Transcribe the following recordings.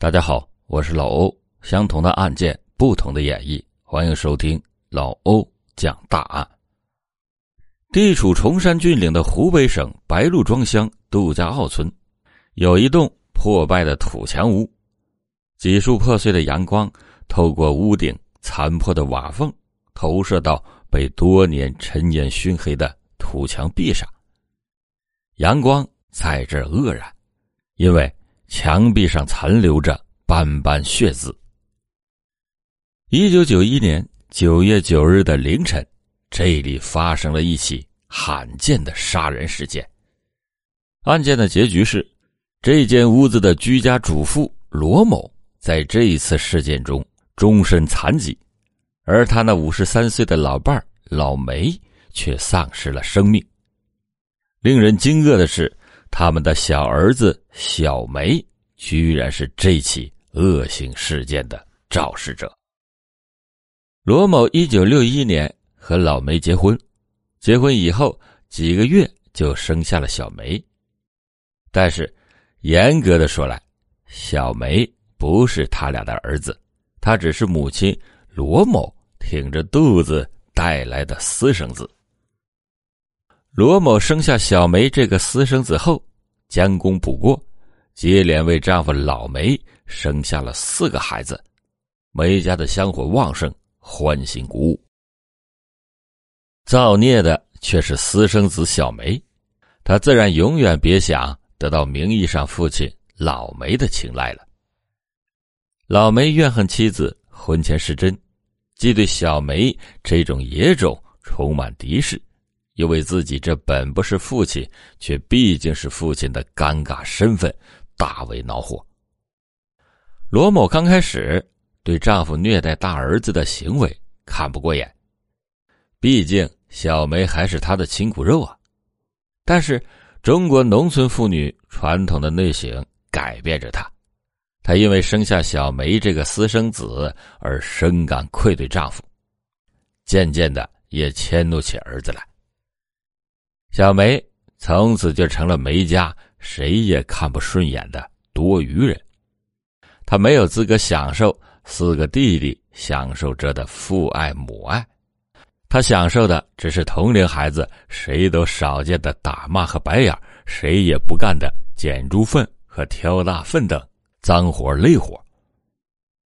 大家好，我是老欧。相同的案件，不同的演绎，欢迎收听老欧讲大案。地处崇山峻岭的湖北省白鹿庄乡杜家坳村，有一栋破败的土墙屋，几束破碎的阳光透过屋顶残破的瓦缝，投射到被多年尘烟熏黑的土墙壁上。阳光在这愕然，因为。墙壁上残留着斑斑血渍。一九九一年九月九日的凌晨，这里发生了一起罕见的杀人事件。案件的结局是，这间屋子的居家主妇罗某在这一次事件中终身残疾，而他那五十三岁的老伴老梅却丧失了生命。令人惊愕的是。他们的小儿子小梅，居然是这起恶性事件的肇事者。罗某一九六一年和老梅结婚，结婚以后几个月就生下了小梅。但是，严格的说来，小梅不是他俩的儿子，他只是母亲罗某挺着肚子带来的私生子。罗某生下小梅这个私生子后，将功补过，接连为丈夫老梅生下了四个孩子，梅家的香火旺盛，欢欣鼓舞。造孽的却是私生子小梅，他自然永远别想得到名义上父亲老梅的青睐了。老梅怨恨妻子婚前失贞，既对小梅这种野种充满敌视。又为自己这本不是父亲，却毕竟是父亲的尴尬身份，大为恼火。罗某刚开始对丈夫虐待大儿子的行为看不过眼，毕竟小梅还是他的亲骨肉啊。但是中国农村妇女传统的内省改变着她，她因为生下小梅这个私生子而深感愧对丈夫，渐渐的也迁怒起儿子来。小梅从此就成了梅家谁也看不顺眼的多余人，他没有资格享受四个弟弟享受着的父爱母爱，他享受的只是同龄孩子谁都少见的打骂和白眼，谁也不干的捡猪粪和挑大粪等脏活累活。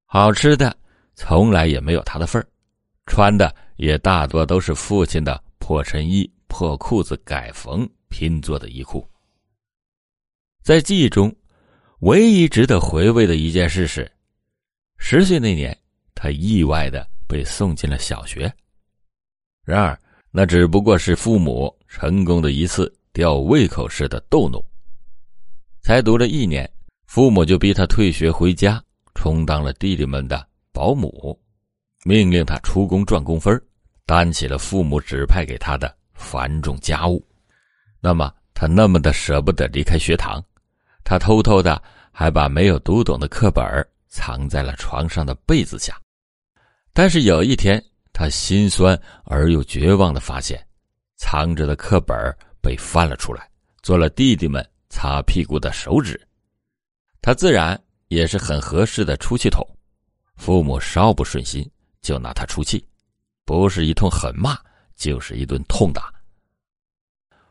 好吃的从来也没有他的份儿，穿的也大多都是父亲的破衬衣。破裤子改缝拼做的衣裤。在记忆中，唯一值得回味的一件事是，十岁那年，他意外的被送进了小学。然而，那只不过是父母成功的一次吊胃口式的逗弄。才读了一年，父母就逼他退学回家，充当了弟弟们的保姆，命令他出工赚工分，担起了父母指派给他的。繁重家务，那么他那么的舍不得离开学堂，他偷偷的还把没有读懂的课本藏在了床上的被子下。但是有一天，他心酸而又绝望的发现，藏着的课本被翻了出来，做了弟弟们擦屁股的手指。他自然也是很合适的出气筒，父母稍不顺心就拿他出气，不是一通狠骂。就是一顿痛打，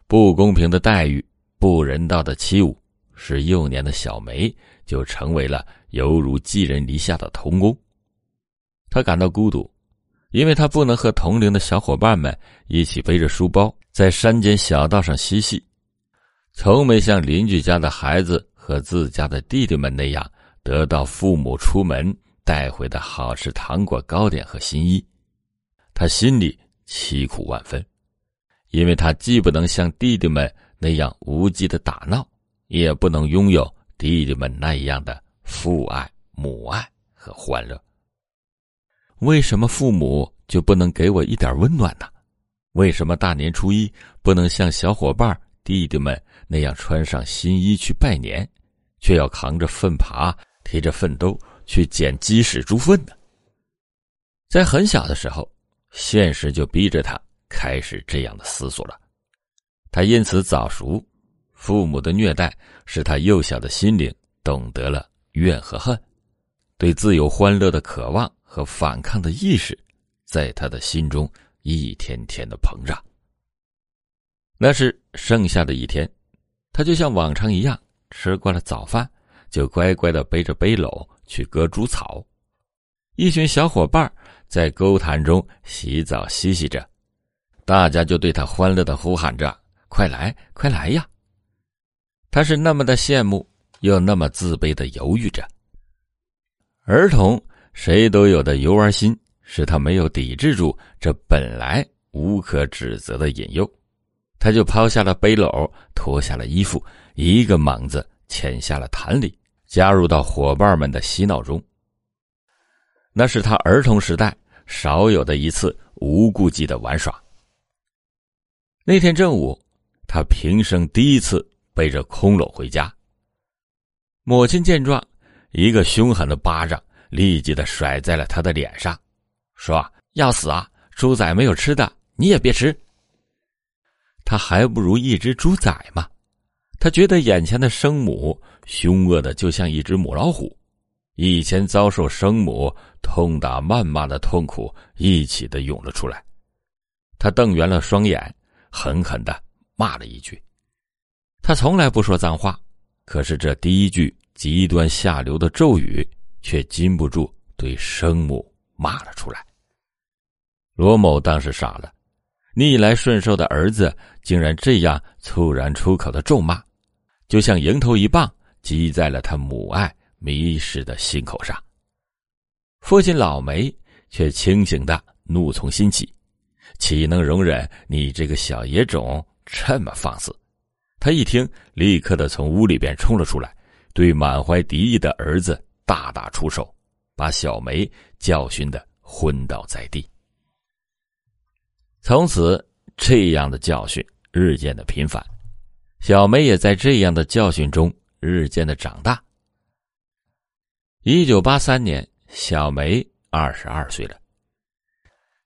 不公平的待遇，不人道的欺侮，是幼年的小梅就成为了犹如寄人篱下的童工。他感到孤独，因为他不能和同龄的小伙伴们一起背着书包在山间小道上嬉戏，从没像邻居家的孩子和自家的弟弟们那样得到父母出门带回的好吃糖果、糕点和新衣。他心里。凄苦万分，因为他既不能像弟弟们那样无忌的打闹，也不能拥有弟弟们那样的父爱、母爱和欢乐。为什么父母就不能给我一点温暖呢？为什么大年初一不能像小伙伴、弟弟们那样穿上新衣去拜年，却要扛着粪耙、提着粪兜去捡鸡屎猪粪呢？在很小的时候。现实就逼着他开始这样的思索了，他因此早熟，父母的虐待使他幼小的心灵懂得了怨和恨，对自由欢乐的渴望和反抗的意识，在他的心中一天天的膨胀。那是剩下的一天，他就像往常一样吃过了早饭，就乖乖的背着背篓去割猪草。一群小伙伴在沟潭中洗澡嬉戏着，大家就对他欢乐的呼喊着：“快来，快来呀！”他是那么的羡慕，又那么自卑的犹豫着。儿童谁都有的游玩心，使他没有抵制住这本来无可指责的引诱，他就抛下了背篓，脱下了衣服，一个猛子潜下了潭里，加入到伙伴们的嬉闹中。那是他儿童时代少有的一次无顾忌的玩耍。那天正午，他平生第一次背着空篓回家。母亲见状。一个凶狠的巴掌立即的甩在了他的脸上，说：“要死啊！猪仔没有吃的，你也别吃。”他还不如一只猪仔嘛！他觉得眼前的生母凶恶的就像一只母老虎，以前遭受生母痛打谩骂的痛苦一起的涌了出来。他瞪圆了双眼，狠狠的骂了一句：“他从来不说脏话，可是这第一句。”极端下流的咒语，却禁不住对生母骂了出来。罗某当时傻了，逆来顺受的儿子竟然这样猝然出口的咒骂，就像迎头一棒击在了他母爱迷失的心口上。父亲老梅却清醒的怒从心起，岂能容忍你这个小野种这么放肆？他一听，立刻的从屋里边冲了出来。对满怀敌意的儿子大打出手，把小梅教训的昏倒在地。从此，这样的教训日渐的频繁，小梅也在这样的教训中日渐的长大。一九八三年，小梅二十二岁了。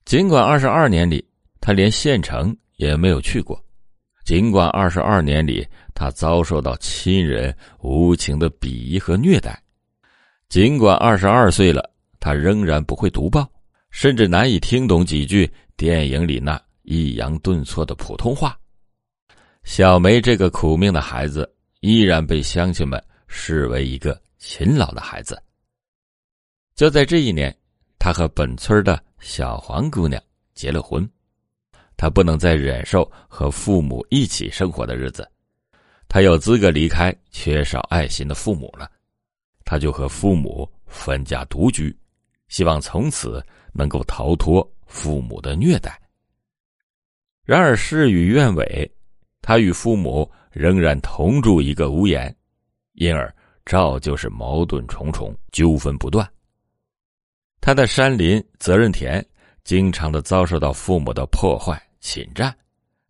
尽管二十二年里，她连县城也没有去过。尽管二十二年里，他遭受到亲人无情的鄙夷和虐待；尽管二十二岁了，他仍然不会读报，甚至难以听懂几句电影里那抑扬顿挫的普通话。小梅这个苦命的孩子，依然被乡亲们视为一个勤劳的孩子。就在这一年，他和本村的小黄姑娘结了婚。他不能再忍受和父母一起生活的日子，他有资格离开缺少爱心的父母了，他就和父母分家独居，希望从此能够逃脱父母的虐待。然而事与愿违，他与父母仍然同住一个屋檐，因而照旧是矛盾重重，纠纷不断。他的山林责任田经常的遭受到父母的破坏。侵占，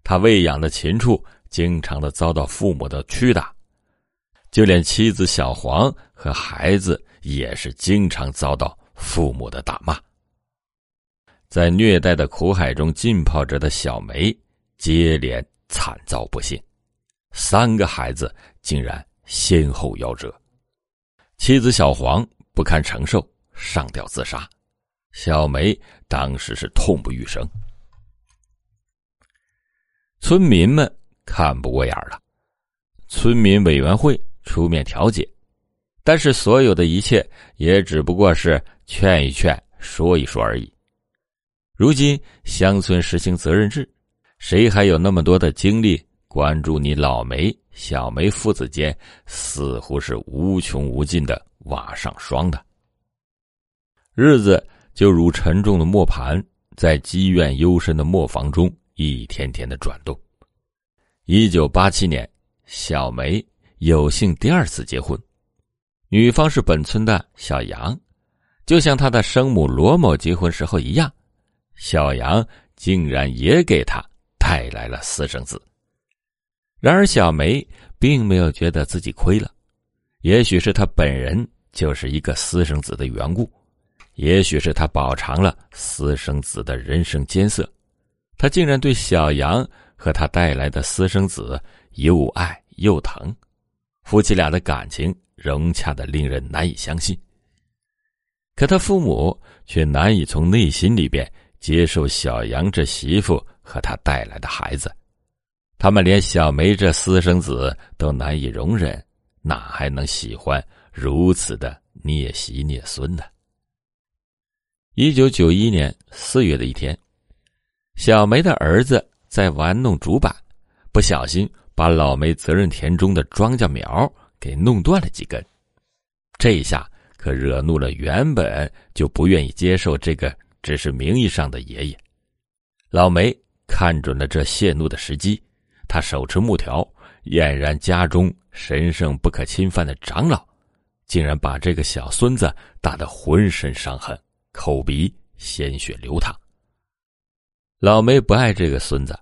他喂养的禽畜经常的遭到父母的屈打，就连妻子小黄和孩子也是经常遭到父母的打骂。在虐待的苦海中浸泡着的小梅，接连惨遭不幸，三个孩子竟然先后夭折，妻子小黄不堪承受，上吊自杀，小梅当时是痛不欲生。村民们看不过眼了，村民委员会出面调解，但是所有的一切也只不过是劝一劝、说一说而已。如今乡村实行责任制，谁还有那么多的精力关注你老梅、小梅父子间似乎是无穷无尽的瓦上霜的？日子就如沉重的磨盘，在积怨幽深的磨坊中。一天天的转动。一九八七年，小梅有幸第二次结婚，女方是本村的小杨，就像她的生母罗某结婚时候一样，小杨竟然也给她带来了私生子。然而，小梅并没有觉得自己亏了，也许是她本人就是一个私生子的缘故，也许是她饱尝了私生子的人生艰涩。他竟然对小杨和他带来的私生子又爱又疼，夫妻俩的感情融洽的令人难以相信。可他父母却难以从内心里边接受小杨这媳妇和他带来的孩子，他们连小梅这私生子都难以容忍，哪还能喜欢如此的孽媳孽孙呢？一九九一年四月的一天，小梅的儿子在玩弄竹板，不小心把老梅责任田中的庄稼苗给弄断了几根，这一下。可惹怒了原本就不愿意接受这个只是名义上的爷爷，老梅看准了这泄怒的时机，他手持木条，俨然家中神圣不可侵犯的长老，竟然把这个小孙子打得浑身伤痕，口鼻鲜血流淌。老梅不爱这个孙子，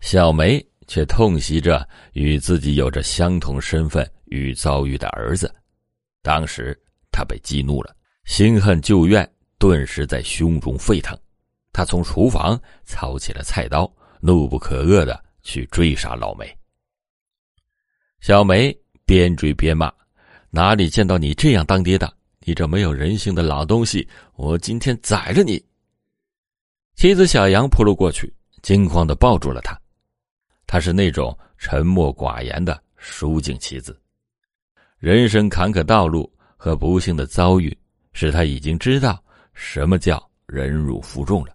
小梅却痛惜着与自己有着相同身份与遭遇的儿子，当时。他被激怒了，心恨旧怨顿时在胸中沸腾。他从厨房操起了菜刀，怒不可遏的去追杀老梅。小梅边追边骂：“哪里见到你这样当爹的？你这没有人性的老东西！我今天宰了你！”妻子小杨扑了过去，惊慌的抱住了他。她是那种沉默寡言的淑静妻子，人生坎坷道路。和不幸的遭遇，使他已经知道什么叫忍辱负重了。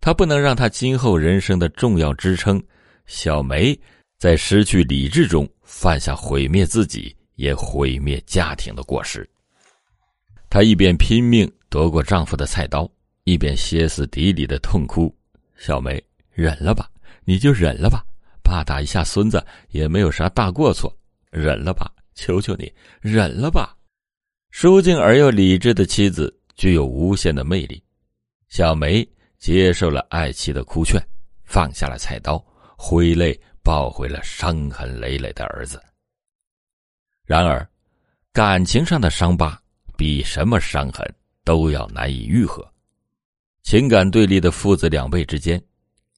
他不能让他今后人生的重要支撑小梅在失去理智中犯下毁灭自己也毁灭家庭的过失。她一边拼命夺过丈夫的菜刀，一边歇斯底里的痛哭：“小梅，忍了吧，你就忍了吧，爸打一下孙子也没有啥大过错，忍了吧，求求你，忍了吧。”舒静而又理智的妻子具有无限的魅力。小梅接受了爱妻的哭劝，放下了菜刀，挥泪抱回了伤痕累累的儿子。然而，感情上的伤疤比什么伤痕都要难以愈合。情感对立的父子两辈之间，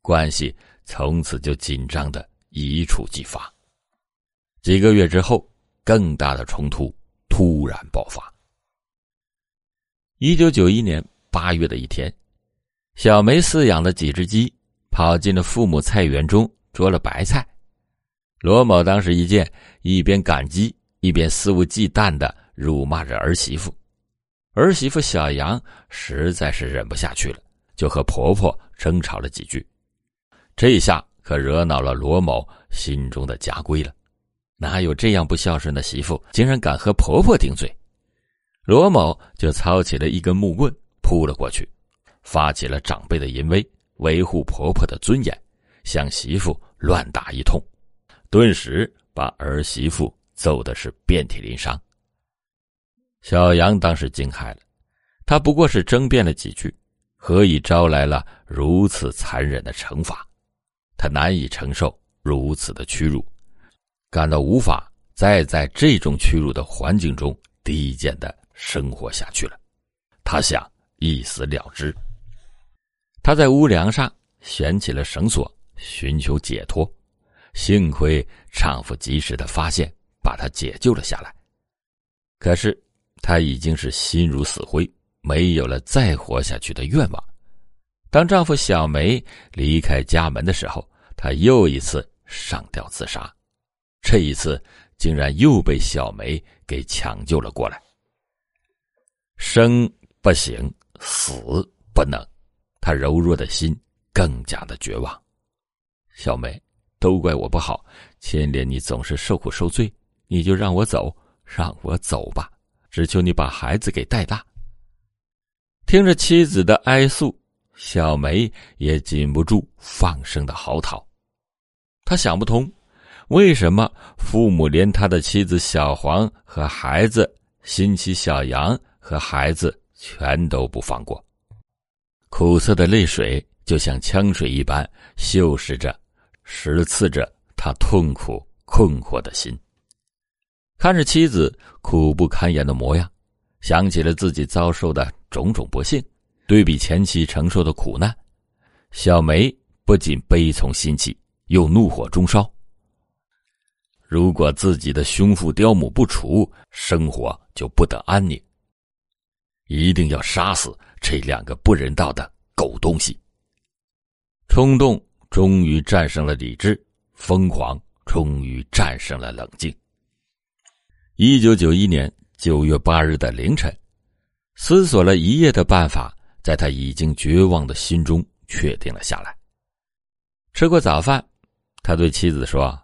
关系从此就紧张的一触即发。几个月之后，更大的冲突。突然爆发。一九九一年八月的一天，小梅饲养的几只鸡跑进了父母菜园中捉了白菜。罗某当时一见，一边赶鸡，一边肆无忌惮的辱骂着儿媳妇。儿媳妇小杨实在是忍不下去了，就和婆婆争吵了几句。这下可惹恼了罗某心中的家规了。哪有这样不孝顺的媳妇，竟然敢和婆婆顶嘴？罗某就操起了一根木棍扑了过去，发起了长辈的淫威，维护婆婆的尊严，向媳妇乱打一通，顿时把儿媳妇揍的是遍体鳞伤。小杨当时惊骇了，他不过是争辩了几句，何以招来了如此残忍的惩罚？他难以承受如此的屈辱。感到无法再在这种屈辱的环境中低贱的生活下去了，他想一死了之。他在屋梁上悬起了绳索，寻求解脱。幸亏丈夫及时的发现，把她解救了下来。可是她已经是心如死灰，没有了再活下去的愿望。当丈夫小梅离开家门的时候，她又一次上吊自杀。这一次，竟然又被小梅给抢救了过来。生不行，死不能，她柔弱的心更加的绝望。小梅，都怪我不好，牵连你总是受苦受罪，你就让我走，让我走吧，只求你把孩子给带大。听着妻子的哀诉，小梅也禁不住放声的嚎啕，他想不通。为什么父母连他的妻子小黄和孩子新妻小杨和孩子全都不放过？苦涩的泪水就像枪水一般锈蚀着、蚀刺着他痛苦困惑的心。看着妻子苦不堪言的模样，想起了自己遭受的种种不幸，对比前妻承受的苦难，小梅不仅悲从心起，又怒火中烧。如果自己的兄父刁母不除，生活就不得安宁。一定要杀死这两个不人道的狗东西。冲动终于战胜了理智，疯狂终于战胜了冷静。一九九一年九月八日的凌晨，思索了一夜的办法，在他已经绝望的心中确定了下来。吃过早饭，他对妻子说：“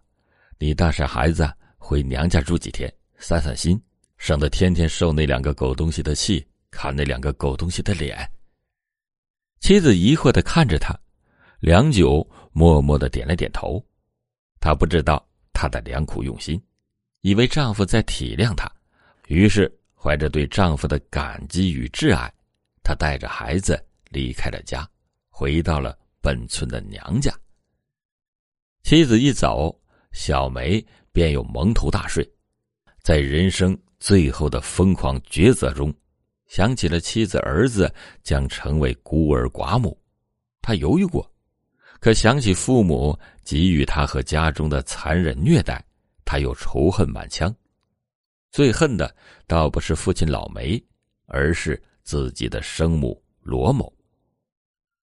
你带上孩子回娘家住几天，散散心，省得天天受那两个狗东西的气，看那两个狗东西的脸。”妻子疑惑的看着他。良久，默默的点了点头。他不知道他的良苦用心，以为丈夫在体谅她，于是怀着对丈夫的感激与挚爱，她带着孩子离开了家，回到了本村的娘家。妻子一走，小梅便又蒙头大睡，在人生最后的疯狂抉择中，想起了妻子儿子将成为孤儿寡母，她犹豫过。可想起父母给予他和家中的残忍虐待，他又仇恨满腔。最恨的倒不是父亲老梅，而是自己的生母罗某。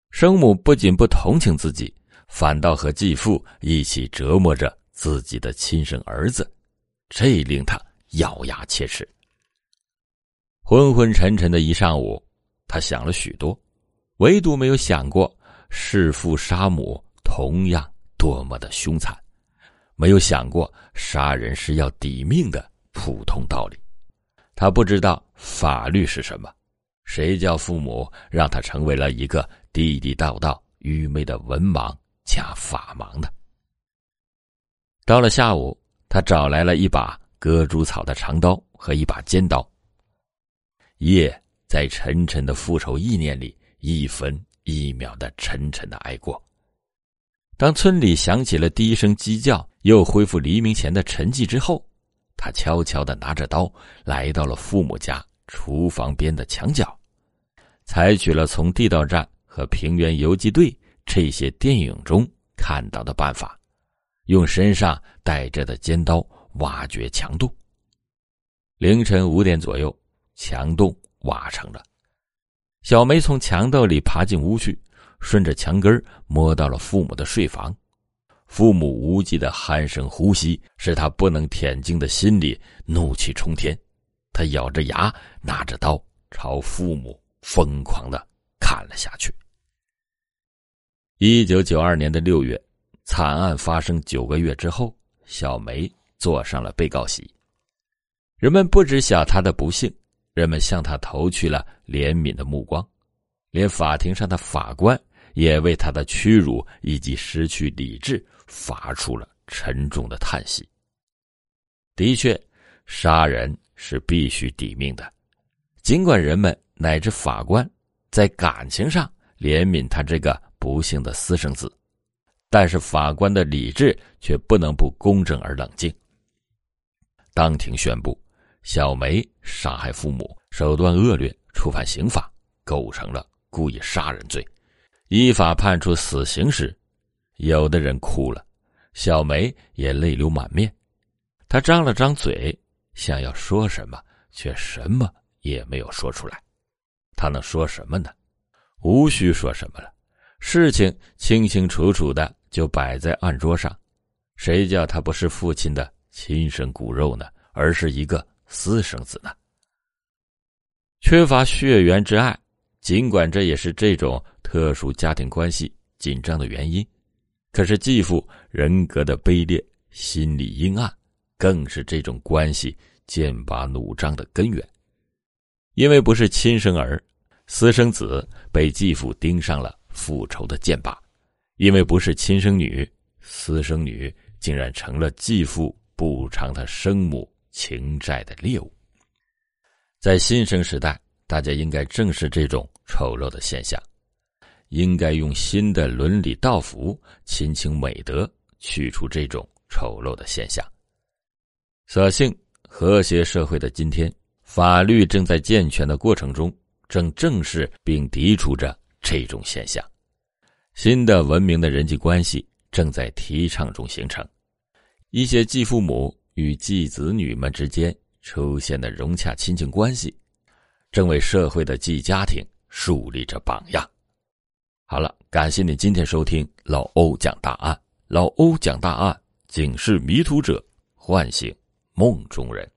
生母不仅不同情自己，反倒和继父一起折磨着自己的亲生儿子，这令他咬牙切齿。昏昏沉沉的一上午，他想了许多，唯独没有想过。弑父杀母同样多么的凶残，没有想过杀人是要抵命的普通道理。他不知道法律是什么，谁叫父母让他成为了一个地地道道愚昧的文盲加法盲的。到了下午，他找来了一把割猪草的长刀和一把尖刀。夜在沉沉的复仇意念里一分。一秒的沉沉的挨过。当村里响起了第一声鸡叫，又恢复黎明前的沉寂之后，他悄悄的拿着刀来到了父母家厨房边的墙角，采取了从地道战和平原游击队这些电影中看到的办法，用身上带着的尖刀挖掘墙洞。凌晨五点左右，墙洞挖成了。小梅从墙洞里爬进屋去，顺着墙根摸到了父母的睡房。父母无忌的鼾声呼吸，使他不能恬静的心里怒气冲天。他咬着牙，拿着刀朝父母疯狂的砍了下去。一九九二年的六月，惨案发生九个月之后，小梅坐上了被告席。人们不知晓她的不幸。人们向她投去了怜悯的目光，连法庭上的法官也为他的屈辱以及失去理智发出了沉重的叹息。的确，杀人是必须抵命的，尽管人们乃至法官在感情上怜悯他这个不幸的私生子，但是法官的理智却不能不公正而冷静。当庭宣布。小梅杀害父母，手段恶劣，触犯刑法，构成了故意杀人罪，依法判处死刑时，有的人哭了，小梅也泪流满面。她张了张嘴，想要说什么，却什么也没有说出来。她能说什么呢？无需说什么了，事情清清楚楚的就摆在案桌上，谁叫他不是父亲的亲生骨肉呢？而是一个。私生子呢？缺乏血缘之爱，尽管这也是这种特殊家庭关系紧张的原因，可是继父人格的卑劣、心理阴暗，更是这种关系剑拔弩张的根源。因为不是亲生儿，私生子被继父盯上了复仇的剑把；因为不是亲生女，私生女竟然成了继父补偿他生母。情债的猎物，在新生时代，大家应该正视这种丑陋的现象，应该用新的伦理道服、亲情美德去除这种丑陋的现象。所幸，和谐社会的今天，法律正在健全的过程中，正正视并抵触着这种现象。新的文明的人际关系正在提倡中形成，一些继父母。与继子女们之间出现的融洽亲情关系，正为社会的继家庭树立着榜样。好了，感谢你今天收听老欧讲大案。老欧讲大案，警示迷途者，唤醒梦中人。